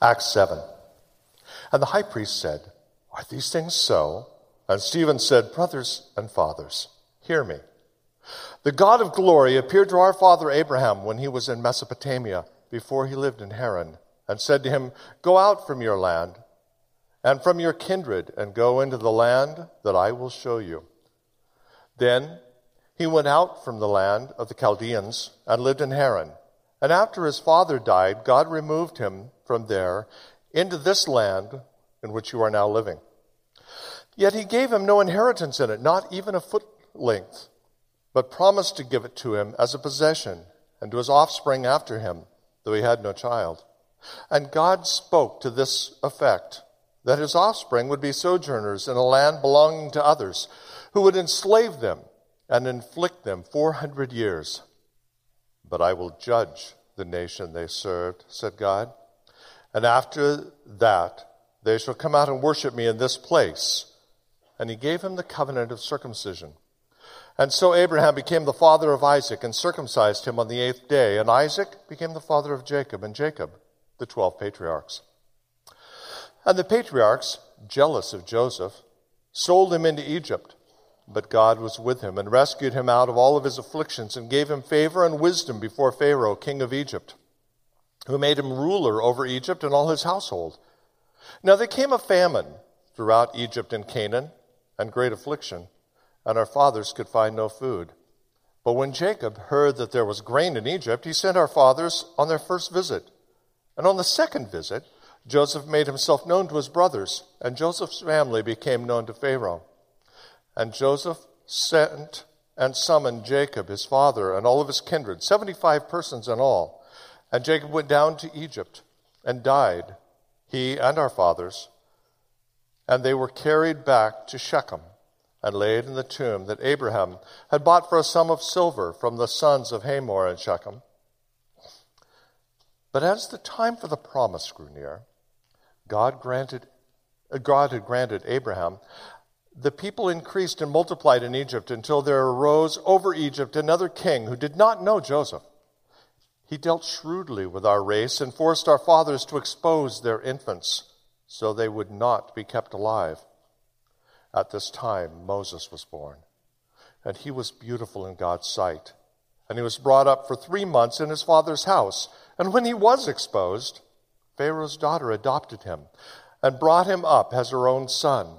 Acts 7. And the high priest said, Are these things so? And Stephen said, Brothers and fathers, hear me. The God of glory appeared to our father Abraham when he was in Mesopotamia, before he lived in Haran, and said to him, Go out from your land and from your kindred, and go into the land that I will show you. Then he went out from the land of the Chaldeans and lived in Haran. And after his father died, God removed him from there into this land in which you are now living. Yet he gave him no inheritance in it, not even a foot length, but promised to give it to him as a possession and to his offspring after him, though he had no child. And God spoke to this effect that his offspring would be sojourners in a land belonging to others, who would enslave them and inflict them 400 years. But I will judge the nation they served, said God. And after that, they shall come out and worship me in this place. And he gave him the covenant of circumcision. And so Abraham became the father of Isaac and circumcised him on the eighth day. And Isaac became the father of Jacob, and Jacob the twelve patriarchs. And the patriarchs, jealous of Joseph, sold him into Egypt but God was with him and rescued him out of all of his afflictions and gave him favor and wisdom before Pharaoh, king of Egypt, who made him ruler over Egypt and all his household. Now there came a famine throughout Egypt and Canaan and great affliction, and our fathers could find no food. But when Jacob heard that there was grain in Egypt, he sent our fathers on their first visit. And on the second visit, Joseph made himself known to his brothers, and Joseph's family became known to Pharaoh. And Joseph sent and summoned Jacob, his father, and all of his kindred, 75 persons in all. And Jacob went down to Egypt and died, he and our fathers. And they were carried back to Shechem and laid in the tomb that Abraham had bought for a sum of silver from the sons of Hamor and Shechem. But as the time for the promise grew near, God granted God had granted Abraham the people increased and multiplied in Egypt until there arose over Egypt another king who did not know Joseph. He dealt shrewdly with our race and forced our fathers to expose their infants so they would not be kept alive. At this time, Moses was born, and he was beautiful in God's sight. And he was brought up for three months in his father's house. And when he was exposed, Pharaoh's daughter adopted him and brought him up as her own son.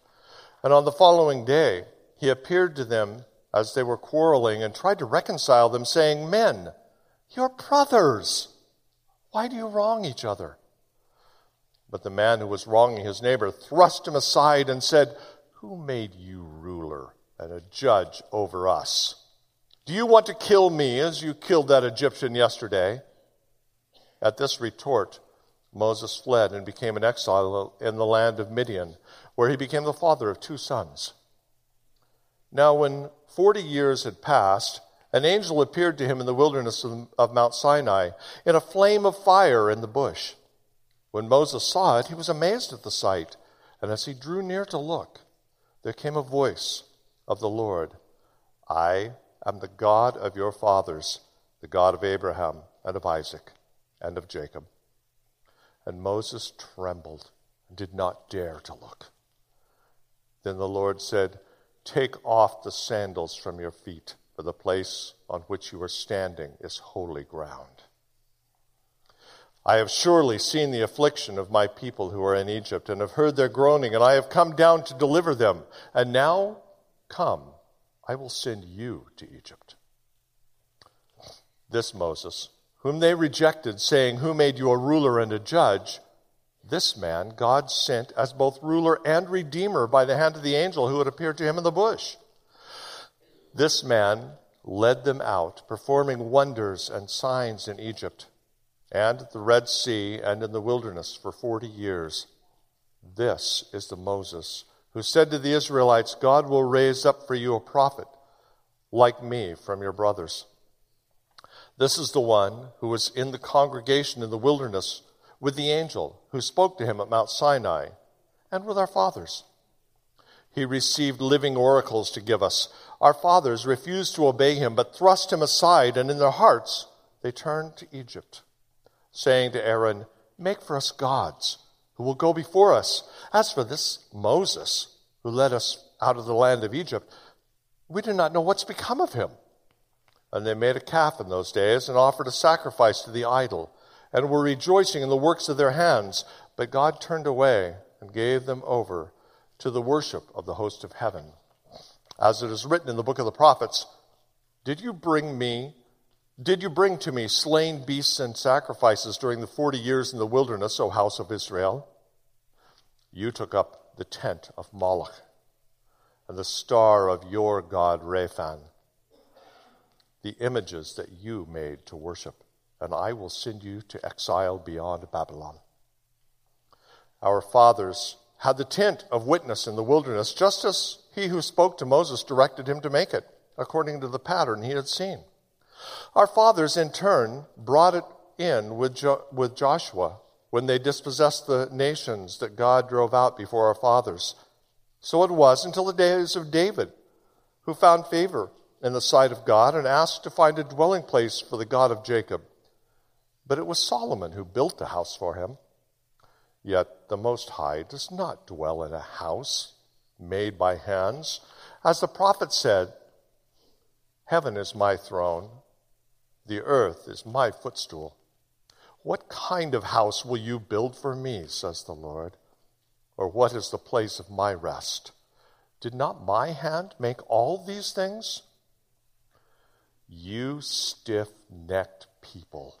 And on the following day, he appeared to them as they were quarreling and tried to reconcile them, saying, Men, you're brothers. Why do you wrong each other? But the man who was wronging his neighbor thrust him aside and said, Who made you ruler and a judge over us? Do you want to kill me as you killed that Egyptian yesterday? At this retort, Moses fled and became an exile in the land of Midian where he became the father of two sons. Now, when 40 years had passed, an angel appeared to him in the wilderness of Mount Sinai in a flame of fire in the bush. When Moses saw it, he was amazed at the sight. And as he drew near to look, there came a voice of the Lord I am the God of your fathers, the God of Abraham and of Isaac and of Jacob. And Moses trembled and did not dare to look. Then the Lord said, Take off the sandals from your feet, for the place on which you are standing is holy ground. I have surely seen the affliction of my people who are in Egypt, and have heard their groaning, and I have come down to deliver them. And now, come, I will send you to Egypt. This Moses, whom they rejected, saying, Who made you a ruler and a judge? This man God sent as both ruler and redeemer by the hand of the angel who had appeared to him in the bush. This man led them out, performing wonders and signs in Egypt, and the Red Sea and in the wilderness for 40 years. This is the Moses who said to the Israelites, God will raise up for you a prophet like me from your brothers. This is the one who was in the congregation in the wilderness with the angel who spoke to him at Mount Sinai and with our fathers. He received living oracles to give us. Our fathers refused to obey him, but thrust him aside, and in their hearts they turned to Egypt, saying to Aaron, Make for us gods who will go before us. As for this Moses, who led us out of the land of Egypt, we do not know what's become of him. And they made a calf in those days and offered a sacrifice to the idol, and were rejoicing in the works of their hands. But God turned away and gave them over to the worship of the host of heaven. As it is written in the book of the prophets, Did you bring me, did you bring to me slain beasts and sacrifices during the forty years in the wilderness, O house of Israel? You took up the tent of Moloch and the star of your god Rephan, the images that you made to worship, and I will send you to exile beyond Babylon. Our fathers had the tent of witness in the wilderness, just as he who spoke to Moses directed him to make it, according to the pattern he had seen. Our fathers, in turn, brought it in with, jo- with Joshua when they dispossessed the nations that God drove out before our fathers. So it was until the days of David, who found favor in the sight of God and asked to find a dwelling place for the God of Jacob. But it was Solomon who built the house for him. Yet the Most High does not dwell in a house made by hands. As the prophet said, Heaven is my throne, the earth is my footstool. What kind of house will you build for me, says the Lord? Or what is the place of my rest? Did not my hand make all these things? You stiff necked people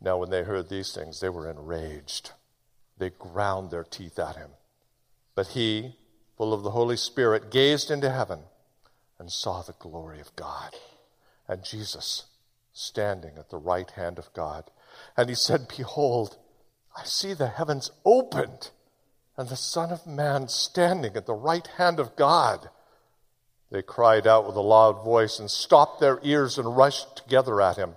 Now, when they heard these things, they were enraged. They ground their teeth at him. But he, full of the Holy Spirit, gazed into heaven and saw the glory of God and Jesus standing at the right hand of God. And he said, Behold, I see the heavens opened and the Son of Man standing at the right hand of God. They cried out with a loud voice and stopped their ears and rushed together at him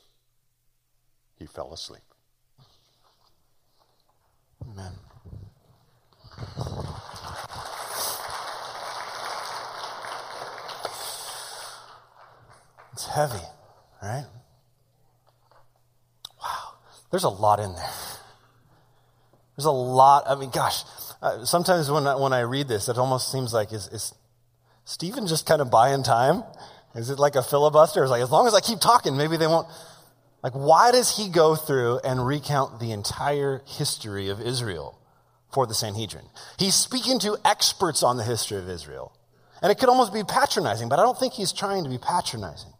he fell asleep. Amen. It's heavy, right? Wow. There's a lot in there. There's a lot. I mean, gosh, uh, sometimes when I, when I read this, it almost seems like is, is Stephen just kind of buying time? Is it like a filibuster? It's like, as long as I keep talking, maybe they won't. Like, why does he go through and recount the entire history of Israel for the Sanhedrin? He's speaking to experts on the history of Israel. And it could almost be patronizing, but I don't think he's trying to be patronizing.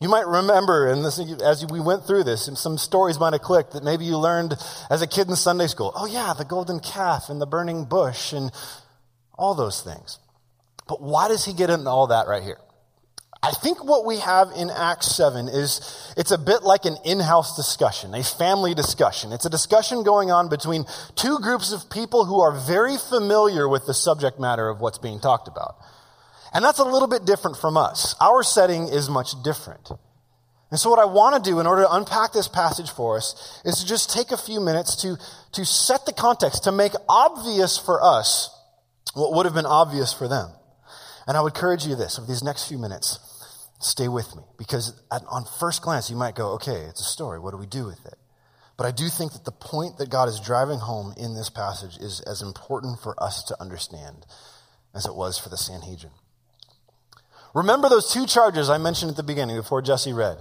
You might remember, and this, as we went through this, some stories might have clicked that maybe you learned as a kid in Sunday school. Oh, yeah, the golden calf and the burning bush and all those things. But why does he get into all that right here? I think what we have in Acts 7 is it's a bit like an in-house discussion, a family discussion. It's a discussion going on between two groups of people who are very familiar with the subject matter of what's being talked about. And that's a little bit different from us. Our setting is much different. And so, what I want to do in order to unpack this passage for us is to just take a few minutes to, to set the context, to make obvious for us what would have been obvious for them. And I would encourage you this over these next few minutes, stay with me. Because at, on first glance, you might go, okay, it's a story. What do we do with it? But I do think that the point that God is driving home in this passage is as important for us to understand as it was for the Sanhedrin. Remember those two charges I mentioned at the beginning before Jesse read.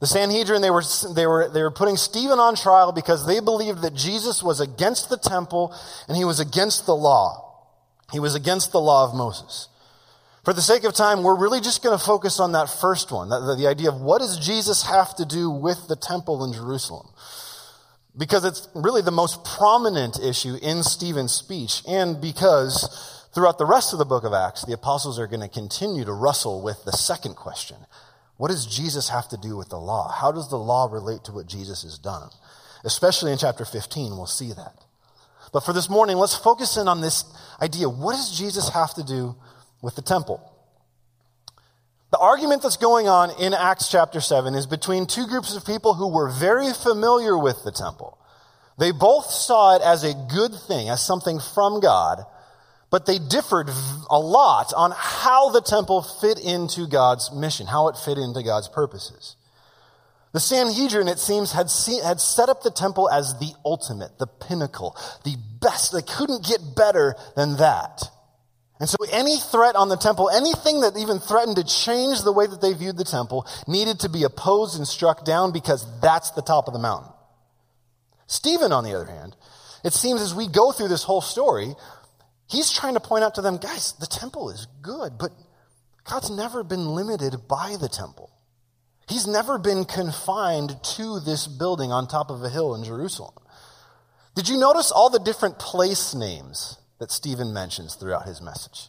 The Sanhedrin, they were, they, were, they were putting Stephen on trial because they believed that Jesus was against the temple and he was against the law. He was against the law of Moses. For the sake of time, we're really just going to focus on that first one, the, the idea of what does Jesus have to do with the temple in Jerusalem? Because it's really the most prominent issue in Stephen's speech, and because throughout the rest of the book of Acts, the apostles are going to continue to wrestle with the second question. What does Jesus have to do with the law? How does the law relate to what Jesus has done? Especially in chapter 15, we'll see that. But for this morning, let's focus in on this idea. What does Jesus have to do with the temple. The argument that's going on in Acts chapter 7 is between two groups of people who were very familiar with the temple. They both saw it as a good thing, as something from God, but they differed a lot on how the temple fit into God's mission, how it fit into God's purposes. The Sanhedrin, it seems, had, seen, had set up the temple as the ultimate, the pinnacle, the best. They couldn't get better than that. And so any threat on the temple, anything that even threatened to change the way that they viewed the temple, needed to be opposed and struck down because that's the top of the mountain. Stephen, on the other hand, it seems as we go through this whole story, he's trying to point out to them, guys, the temple is good, but God's never been limited by the temple. He's never been confined to this building on top of a hill in Jerusalem. Did you notice all the different place names that Stephen mentions throughout his message.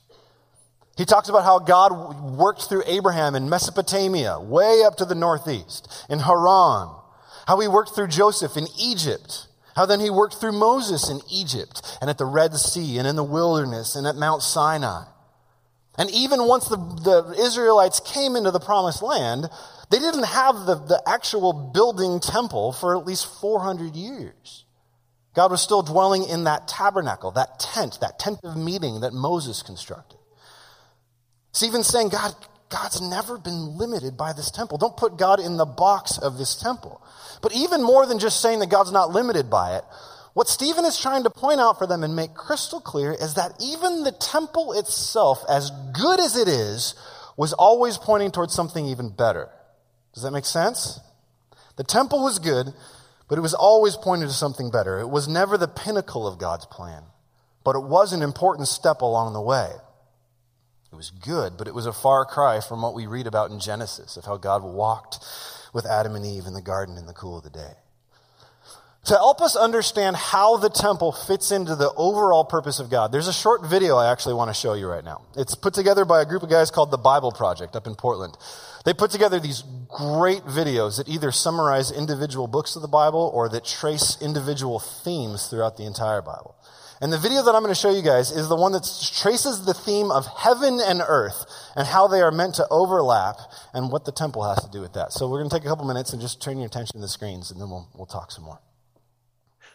He talks about how God worked through Abraham in Mesopotamia, way up to the northeast, in Haran, how he worked through Joseph in Egypt, how then he worked through Moses in Egypt, and at the Red Sea, and in the wilderness, and at Mount Sinai. And even once the, the Israelites came into the promised land, they didn't have the, the actual building temple for at least 400 years. God was still dwelling in that tabernacle, that tent, that tent of meeting that Moses constructed. Stephen's saying, God, God's never been limited by this temple. Don't put God in the box of this temple. But even more than just saying that God's not limited by it, what Stephen is trying to point out for them and make crystal clear is that even the temple itself, as good as it is, was always pointing towards something even better. Does that make sense? The temple was good, but it was always pointed to something better. It was never the pinnacle of God's plan, but it was an important step along the way. It was good, but it was a far cry from what we read about in Genesis of how God walked with Adam and Eve in the garden in the cool of the day. To help us understand how the temple fits into the overall purpose of God, there's a short video I actually want to show you right now. It's put together by a group of guys called the Bible Project up in Portland. They put together these great videos that either summarize individual books of the Bible or that trace individual themes throughout the entire Bible. And the video that I'm going to show you guys is the one that traces the theme of heaven and earth and how they are meant to overlap and what the temple has to do with that. So we're going to take a couple minutes and just turn your attention to the screens and then we'll, we'll talk some more.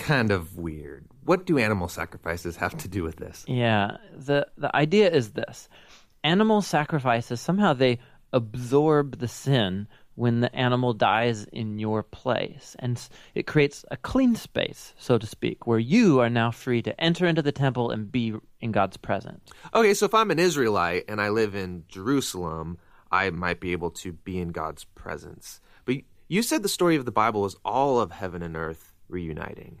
kind of weird. What do animal sacrifices have to do with this? Yeah, the the idea is this animal sacrifices somehow they absorb the sin when the animal dies in your place. And it creates a clean space, so to speak, where you are now free to enter into the temple and be in God's presence. Okay, so if I'm an Israelite and I live in Jerusalem, I might be able to be in God's presence. But you said the story of the Bible is all of heaven and earth reuniting.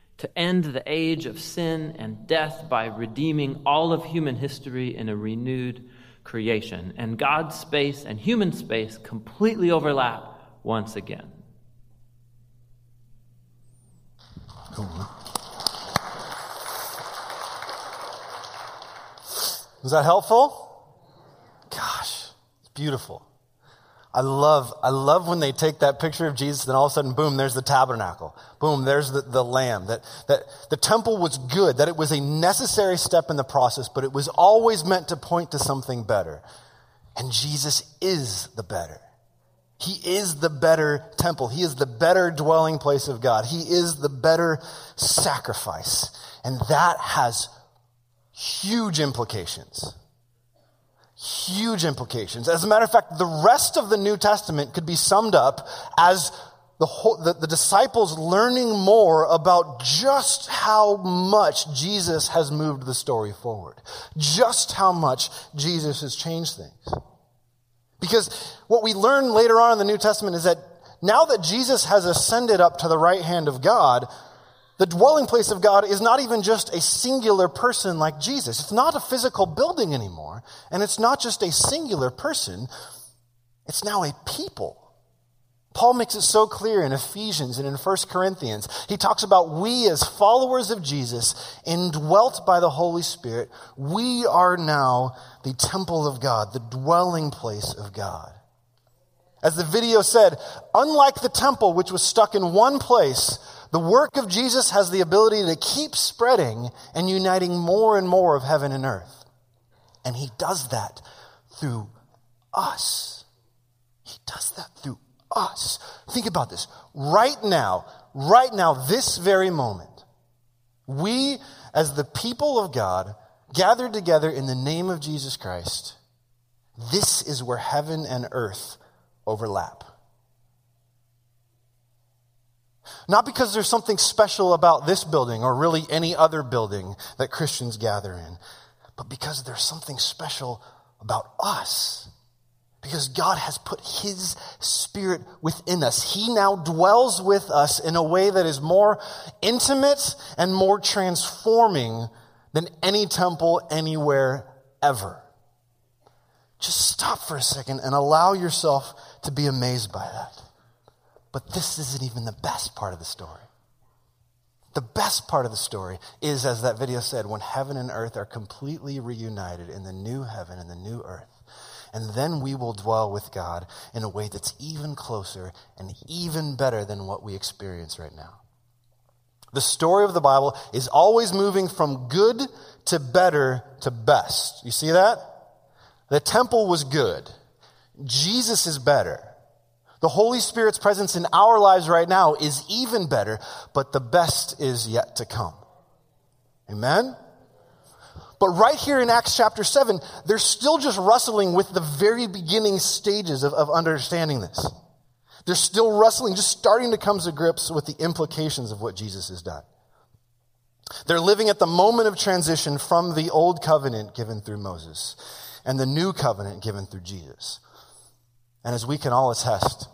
to end the age of sin and death by redeeming all of human history in a renewed creation. And God's space and human space completely overlap once again. Was that helpful? Gosh, it's beautiful. I love, I love when they take that picture of Jesus and all of a sudden, boom, there's the tabernacle. Boom, there's the, the lamb. That, that the temple was good, that it was a necessary step in the process, but it was always meant to point to something better. And Jesus is the better. He is the better temple. He is the better dwelling place of God. He is the better sacrifice. And that has huge implications huge implications. As a matter of fact, the rest of the New Testament could be summed up as the, whole, the, the, disciples learning more about just how much Jesus has moved the story forward, just how much Jesus has changed things. Because what we learn later on in the New Testament is that now that Jesus has ascended up to the right hand of God, the dwelling place of God is not even just a singular person like Jesus. It's not a physical building anymore. And it's not just a singular person. It's now a people. Paul makes it so clear in Ephesians and in 1 Corinthians. He talks about we as followers of Jesus, indwelt by the Holy Spirit, we are now the temple of God, the dwelling place of God. As the video said, unlike the temple, which was stuck in one place, the work of Jesus has the ability to keep spreading and uniting more and more of heaven and earth. And he does that through us. He does that through us. Think about this. Right now, right now, this very moment, we, as the people of God, gathered together in the name of Jesus Christ, this is where heaven and earth overlap. Not because there's something special about this building or really any other building that Christians gather in, but because there's something special about us. Because God has put His Spirit within us. He now dwells with us in a way that is more intimate and more transforming than any temple anywhere ever. Just stop for a second and allow yourself to be amazed by that. But this isn't even the best part of the story. The best part of the story is, as that video said, when heaven and earth are completely reunited in the new heaven and the new earth. And then we will dwell with God in a way that's even closer and even better than what we experience right now. The story of the Bible is always moving from good to better to best. You see that? The temple was good. Jesus is better. The Holy Spirit's presence in our lives right now is even better, but the best is yet to come. Amen? But right here in Acts chapter 7, they're still just wrestling with the very beginning stages of, of understanding this. They're still wrestling, just starting to come to grips with the implications of what Jesus has done. They're living at the moment of transition from the old covenant given through Moses and the new covenant given through Jesus. And as we can all attest,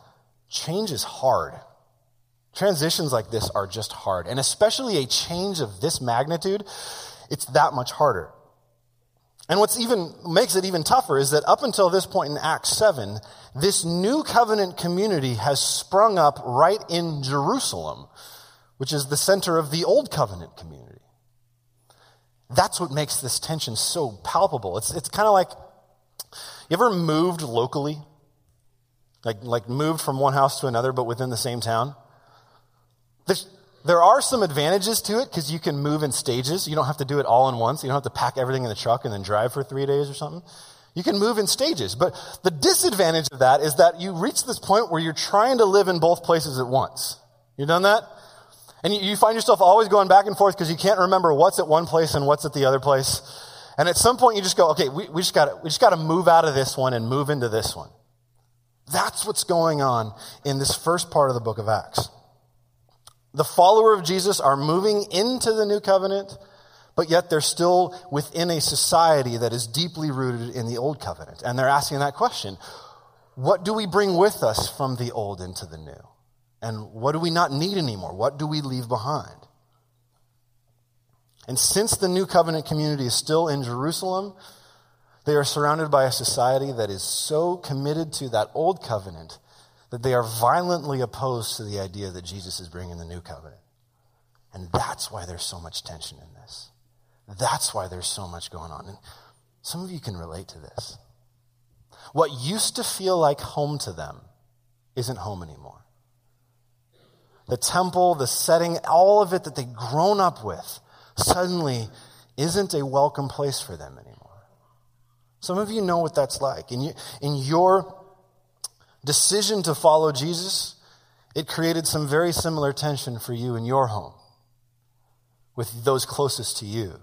change is hard. Transitions like this are just hard. And especially a change of this magnitude, it's that much harder. And what's even makes it even tougher is that up until this point in Acts 7, this new covenant community has sprung up right in Jerusalem, which is the center of the old covenant community. That's what makes this tension so palpable. It's, it's kind of like, you ever moved locally? Like, like moved from one house to another, but within the same town. There's, there are some advantages to it because you can move in stages. You don't have to do it all in once. You don't have to pack everything in the truck and then drive for three days or something. You can move in stages. But the disadvantage of that is that you reach this point where you're trying to live in both places at once. You done that? And you, you find yourself always going back and forth because you can't remember what's at one place and what's at the other place. And at some point you just go, okay, we, we just got we just got to move out of this one and move into this one. That's what's going on in this first part of the book of Acts. The follower of Jesus are moving into the new covenant, but yet they're still within a society that is deeply rooted in the old covenant. And they're asking that question What do we bring with us from the old into the new? And what do we not need anymore? What do we leave behind? And since the new covenant community is still in Jerusalem, they are surrounded by a society that is so committed to that old covenant that they are violently opposed to the idea that Jesus is bringing the new covenant. And that's why there's so much tension in this. That's why there's so much going on. And some of you can relate to this. What used to feel like home to them isn't home anymore. The temple, the setting, all of it that they've grown up with suddenly isn't a welcome place for them anymore. Some of you know what that's like. In, you, in your decision to follow Jesus, it created some very similar tension for you in your home with those closest to you.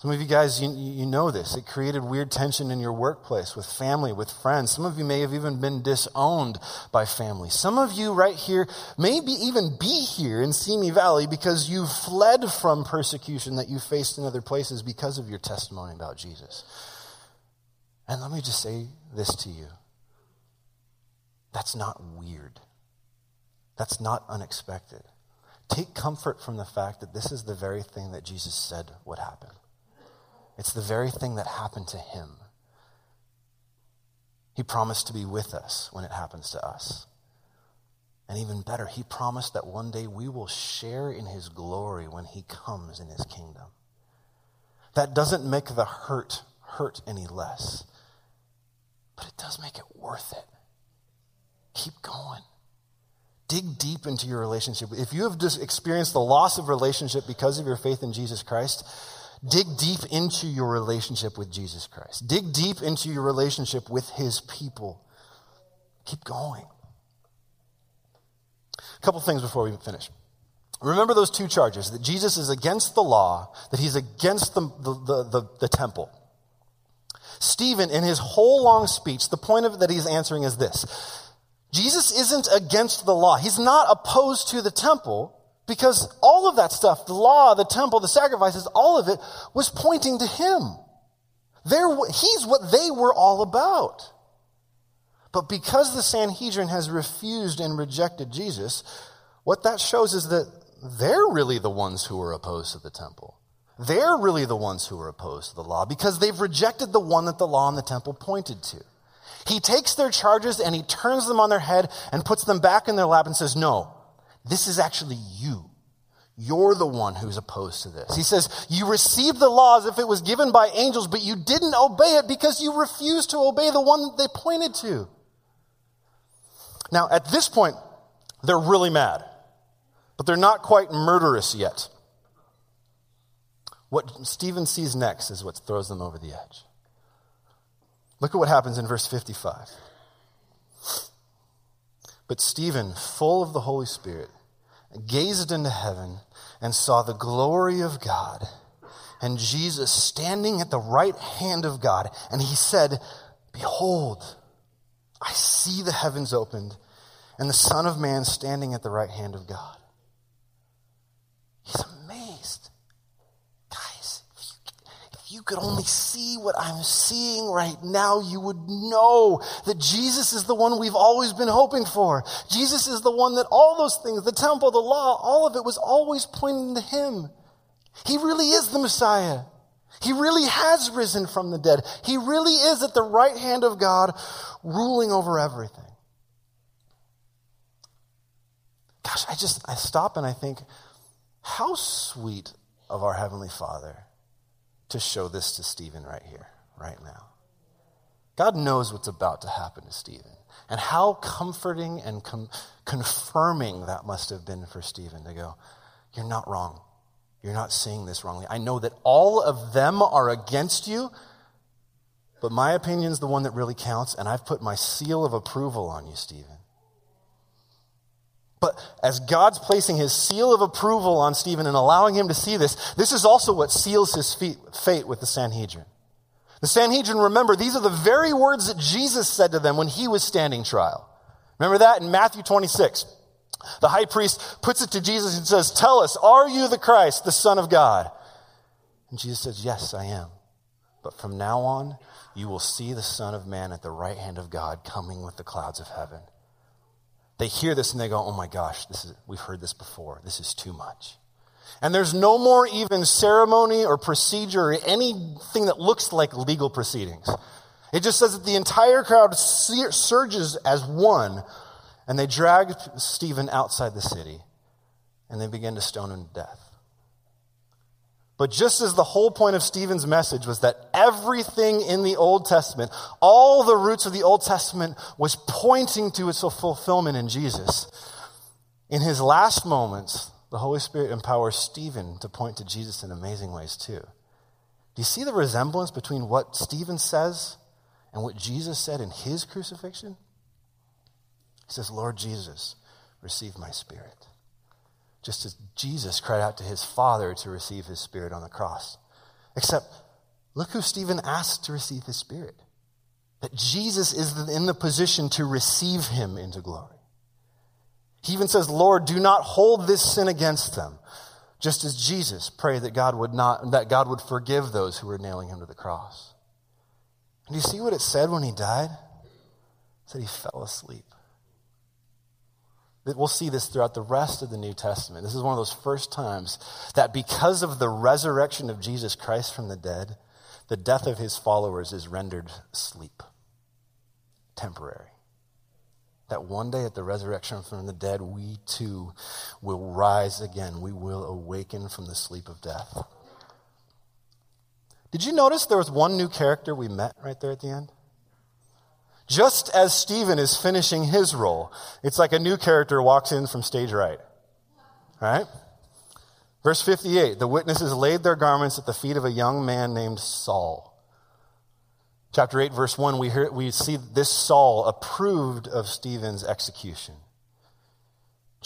Some of you guys, you, you know this. It created weird tension in your workplace, with family, with friends. Some of you may have even been disowned by family. Some of you right here may be even be here in Simi Valley because you fled from persecution that you faced in other places because of your testimony about Jesus. And let me just say this to you. That's not weird. That's not unexpected. Take comfort from the fact that this is the very thing that Jesus said would happen. It's the very thing that happened to him. He promised to be with us when it happens to us. And even better, he promised that one day we will share in his glory when he comes in his kingdom. That doesn't make the hurt hurt any less, but it does make it worth it. Keep going. Dig deep into your relationship. If you have just experienced the loss of relationship because of your faith in Jesus Christ, dig deep into your relationship with Jesus Christ. Dig deep into your relationship with his people. Keep going. A couple things before we finish. Remember those two charges that Jesus is against the law, that he's against the, the, the, the, the temple. Stephen, in his whole long speech, the point of it that he's answering is this Jesus isn't against the law. He's not opposed to the temple because all of that stuff, the law, the temple, the sacrifices, all of it was pointing to him. There, he's what they were all about. But because the Sanhedrin has refused and rejected Jesus, what that shows is that they're really the ones who are opposed to the temple. They're really the ones who are opposed to the law because they've rejected the one that the law and the temple pointed to. He takes their charges and he turns them on their head and puts them back in their lap and says, No, this is actually you. You're the one who's opposed to this. He says, You received the law as if it was given by angels, but you didn't obey it because you refused to obey the one that they pointed to. Now, at this point, they're really mad, but they're not quite murderous yet. What Stephen sees next is what throws them over the edge. Look at what happens in verse 55. But Stephen, full of the Holy Spirit, gazed into heaven and saw the glory of God and Jesus standing at the right hand of God. And he said, Behold, I see the heavens opened and the Son of Man standing at the right hand of God. He's you could only see what I'm seeing right now, you would know that Jesus is the one we've always been hoping for. Jesus is the one that all those things, the temple, the law, all of it was always pointing to him. He really is the Messiah. He really has risen from the dead. He really is at the right hand of God, ruling over everything. Gosh, I just, I stop and I think, how sweet of our Heavenly Father to show this to Stephen right here, right now. God knows what's about to happen to Stephen. And how comforting and com- confirming that must have been for Stephen to go, You're not wrong. You're not seeing this wrongly. I know that all of them are against you, but my opinion is the one that really counts, and I've put my seal of approval on you, Stephen. But as God's placing his seal of approval on Stephen and allowing him to see this, this is also what seals his fate with the Sanhedrin. The Sanhedrin, remember, these are the very words that Jesus said to them when he was standing trial. Remember that in Matthew 26. The high priest puts it to Jesus and says, Tell us, are you the Christ, the Son of God? And Jesus says, Yes, I am. But from now on, you will see the Son of Man at the right hand of God coming with the clouds of heaven. They hear this and they go, oh my gosh, this is, we've heard this before. This is too much. And there's no more even ceremony or procedure or anything that looks like legal proceedings. It just says that the entire crowd surges as one and they drag Stephen outside the city and they begin to stone him to death. But just as the whole point of Stephen's message was that everything in the Old Testament, all the roots of the Old Testament was pointing to its fulfillment in Jesus, in his last moments, the Holy Spirit empowers Stephen to point to Jesus in amazing ways too. Do you see the resemblance between what Stephen says and what Jesus said in his crucifixion? He says, Lord Jesus, receive my spirit. Just as Jesus cried out to his Father to receive his spirit on the cross. Except, look who Stephen asked to receive his spirit. That Jesus is in the position to receive him into glory. He even says, Lord, do not hold this sin against them. Just as Jesus prayed that God would not, that God would forgive those who were nailing him to the cross. And do you see what it said when he died? It said he fell asleep. We'll see this throughout the rest of the New Testament. This is one of those first times that because of the resurrection of Jesus Christ from the dead, the death of his followers is rendered sleep, temporary. That one day at the resurrection from the dead, we too will rise again. We will awaken from the sleep of death. Did you notice there was one new character we met right there at the end? Just as Stephen is finishing his role, it's like a new character walks in from stage right. Right? Verse 58 the witnesses laid their garments at the feet of a young man named Saul. Chapter 8, verse 1, we, hear, we see this Saul approved of Stephen's execution.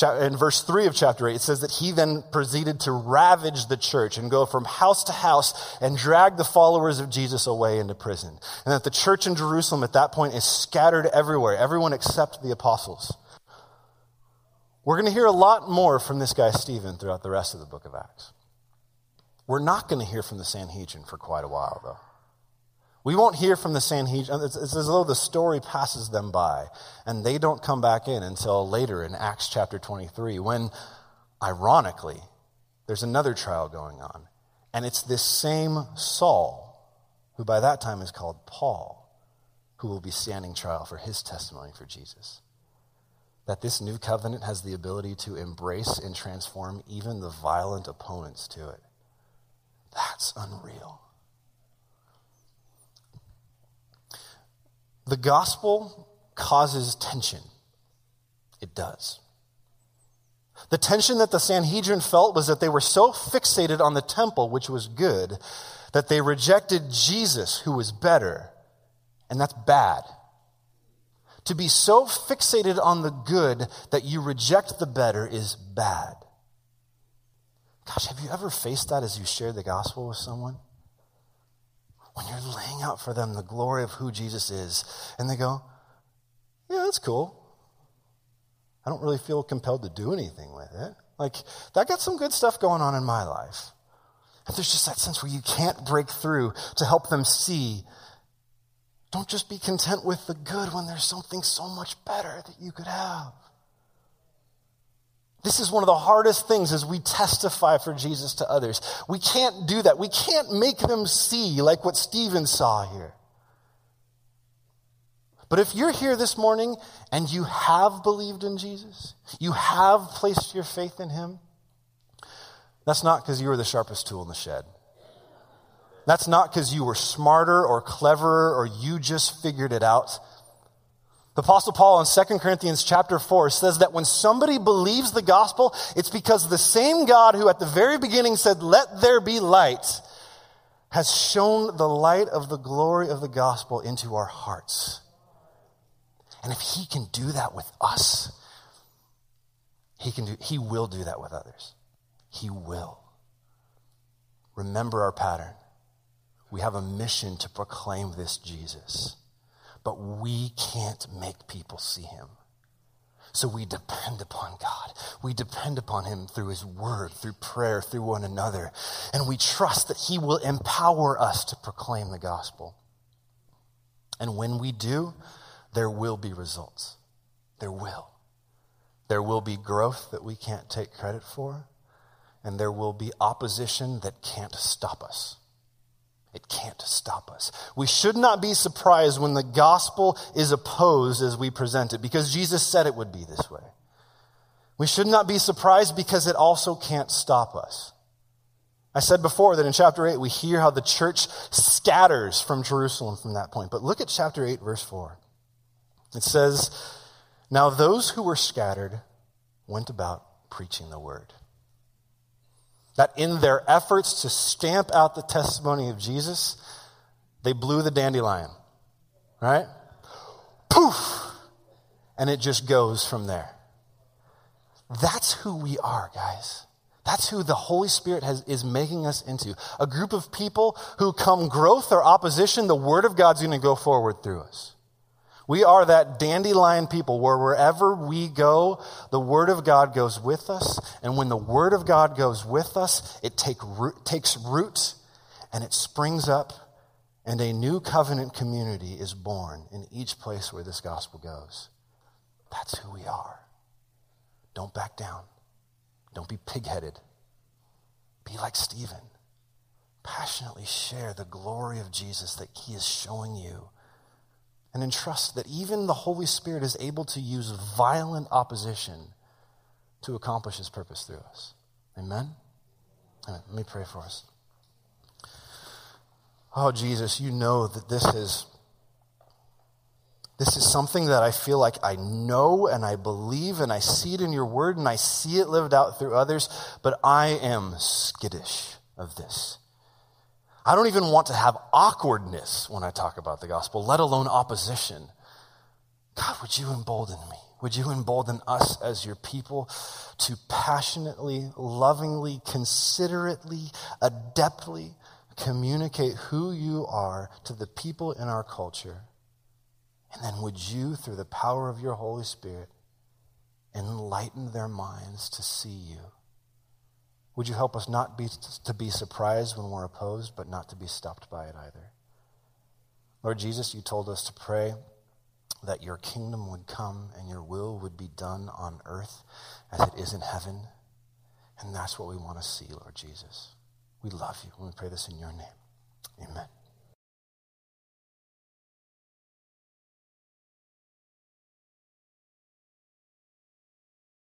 In verse 3 of chapter 8, it says that he then proceeded to ravage the church and go from house to house and drag the followers of Jesus away into prison. And that the church in Jerusalem at that point is scattered everywhere, everyone except the apostles. We're going to hear a lot more from this guy, Stephen, throughout the rest of the book of Acts. We're not going to hear from the Sanhedrin for quite a while, though. We won't hear from the Sanhedrin. It's, it's, as though the story passes them by, and they don't come back in until later in Acts chapter 23, when, ironically, there's another trial going on. And it's this same Saul, who by that time is called Paul, who will be standing trial for his testimony for Jesus. That this new covenant has the ability to embrace and transform even the violent opponents to it. That's unreal. The gospel causes tension. It does. The tension that the Sanhedrin felt was that they were so fixated on the temple, which was good, that they rejected Jesus, who was better. And that's bad. To be so fixated on the good that you reject the better is bad. Gosh, have you ever faced that as you share the gospel with someone? When you're laying out for them the glory of who Jesus is, and they go, Yeah, that's cool. I don't really feel compelled to do anything with it. Like, that got some good stuff going on in my life. And there's just that sense where you can't break through to help them see. Don't just be content with the good when there's something so much better that you could have. This is one of the hardest things as we testify for Jesus to others. We can't do that. We can't make them see like what Stephen saw here. But if you're here this morning and you have believed in Jesus, you have placed your faith in him, that's not because you were the sharpest tool in the shed. That's not because you were smarter or cleverer or you just figured it out. The apostle Paul in 2 Corinthians chapter 4 says that when somebody believes the gospel, it's because the same God who at the very beginning said, let there be light, has shown the light of the glory of the gospel into our hearts. And if he can do that with us, he can do, he will do that with others. He will. Remember our pattern. We have a mission to proclaim this Jesus but we can't make people see him. So we depend upon God. We depend upon Him through His Word, through prayer, through one another. And we trust that He will empower us to proclaim the gospel. And when we do, there will be results. There will. There will be growth that we can't take credit for. And there will be opposition that can't stop us. It can't stop us. We should not be surprised when the gospel is opposed as we present it, because Jesus said it would be this way. We should not be surprised because it also can't stop us. I said before that in chapter 8, we hear how the church scatters from Jerusalem from that point. But look at chapter 8, verse 4. It says, Now those who were scattered went about preaching the word. That in their efforts to stamp out the testimony of Jesus, they blew the dandelion, right? Poof! And it just goes from there. That's who we are, guys. That's who the Holy Spirit has, is making us into. A group of people who come growth or opposition, the Word of God's going to go forward through us. We are that dandelion people where wherever we go, the Word of God goes with us. And when the Word of God goes with us, it take root, takes root and it springs up, and a new covenant community is born in each place where this gospel goes. That's who we are. Don't back down. Don't be pigheaded. Be like Stephen. Passionately share the glory of Jesus that he is showing you. And entrust that even the Holy Spirit is able to use violent opposition to accomplish his purpose through us. Amen? Amen. Let me pray for us. Oh, Jesus, you know that this is this is something that I feel like I know and I believe and I see it in your word and I see it lived out through others, but I am skittish of this. I don't even want to have awkwardness when I talk about the gospel, let alone opposition. God, would you embolden me? Would you embolden us as your people to passionately, lovingly, considerately, adeptly communicate who you are to the people in our culture? And then would you, through the power of your Holy Spirit, enlighten their minds to see you? Would you help us not be, to be surprised when we're opposed, but not to be stopped by it either? Lord Jesus, you told us to pray that your kingdom would come and your will would be done on earth as it is in heaven. And that's what we want to see, Lord Jesus. We love you. And we pray this in your name. Amen.